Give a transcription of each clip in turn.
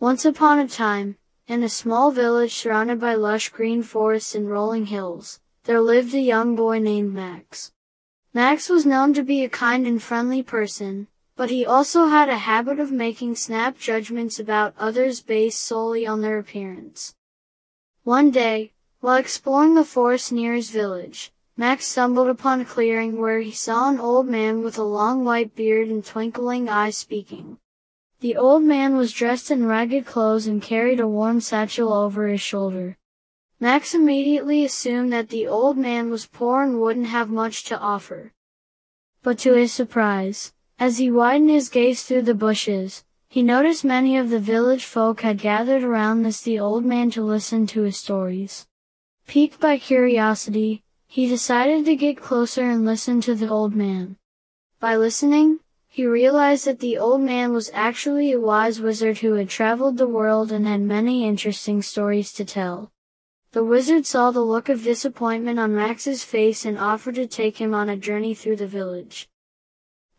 Once upon a time, in a small village surrounded by lush green forests and rolling hills, there lived a young boy named Max. Max was known to be a kind and friendly person, but he also had a habit of making snap judgments about others based solely on their appearance. One day, while exploring the forest near his village, Max stumbled upon a clearing where he saw an old man with a long white beard and twinkling eyes speaking. The old man was dressed in ragged clothes and carried a worn satchel over his shoulder. Max immediately assumed that the old man was poor and wouldn't have much to offer. But to his surprise, as he widened his gaze through the bushes, he noticed many of the village folk had gathered around this the old man to listen to his stories. Piqued by curiosity, he decided to get closer and listen to the old man. By listening, he realized that the old man was actually a wise wizard who had traveled the world and had many interesting stories to tell. The wizard saw the look of disappointment on Max's face and offered to take him on a journey through the village.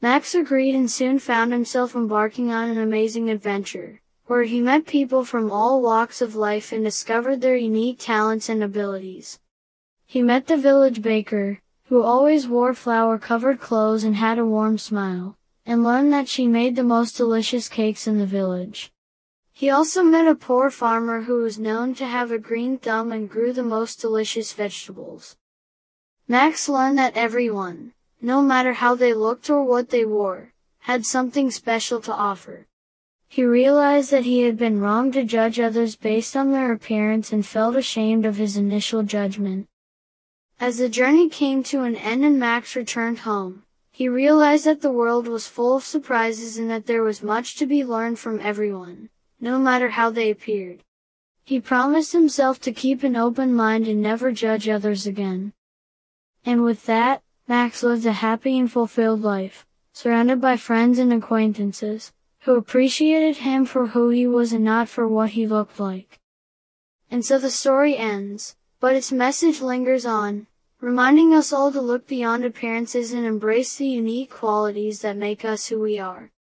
Max agreed and soon found himself embarking on an amazing adventure, where he met people from all walks of life and discovered their unique talents and abilities. He met the village baker, who always wore flower-covered clothes and had a warm smile, and learned that she made the most delicious cakes in the village. He also met a poor farmer who was known to have a green thumb and grew the most delicious vegetables. Max learned that everyone, no matter how they looked or what they wore, had something special to offer. He realized that he had been wrong to judge others based on their appearance and felt ashamed of his initial judgment. As the journey came to an end and Max returned home, he realized that the world was full of surprises and that there was much to be learned from everyone, no matter how they appeared. He promised himself to keep an open mind and never judge others again. And with that, Max lived a happy and fulfilled life, surrounded by friends and acquaintances, who appreciated him for who he was and not for what he looked like. And so the story ends, but its message lingers on, reminding us all to look beyond appearances and embrace the unique qualities that make us who we are.